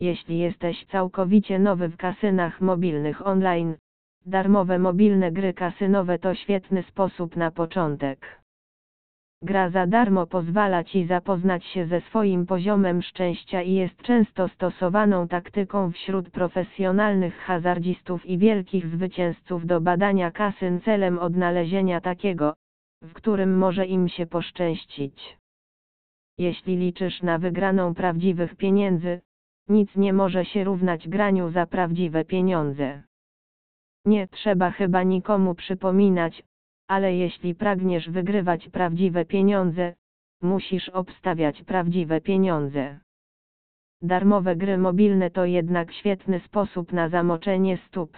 Jeśli jesteś całkowicie nowy w kasynach mobilnych online, darmowe mobilne gry kasynowe to świetny sposób na początek. Gra za darmo pozwala Ci zapoznać się ze swoim poziomem szczęścia i jest często stosowaną taktyką wśród profesjonalnych hazardzistów i wielkich zwycięzców do badania kasyn celem odnalezienia takiego, w którym może im się poszczęścić. Jeśli liczysz na wygraną prawdziwych pieniędzy, nic nie może się równać graniu za prawdziwe pieniądze. Nie trzeba chyba nikomu przypominać, ale jeśli pragniesz wygrywać prawdziwe pieniądze, musisz obstawiać prawdziwe pieniądze. Darmowe gry mobilne to jednak świetny sposób na zamoczenie stóp.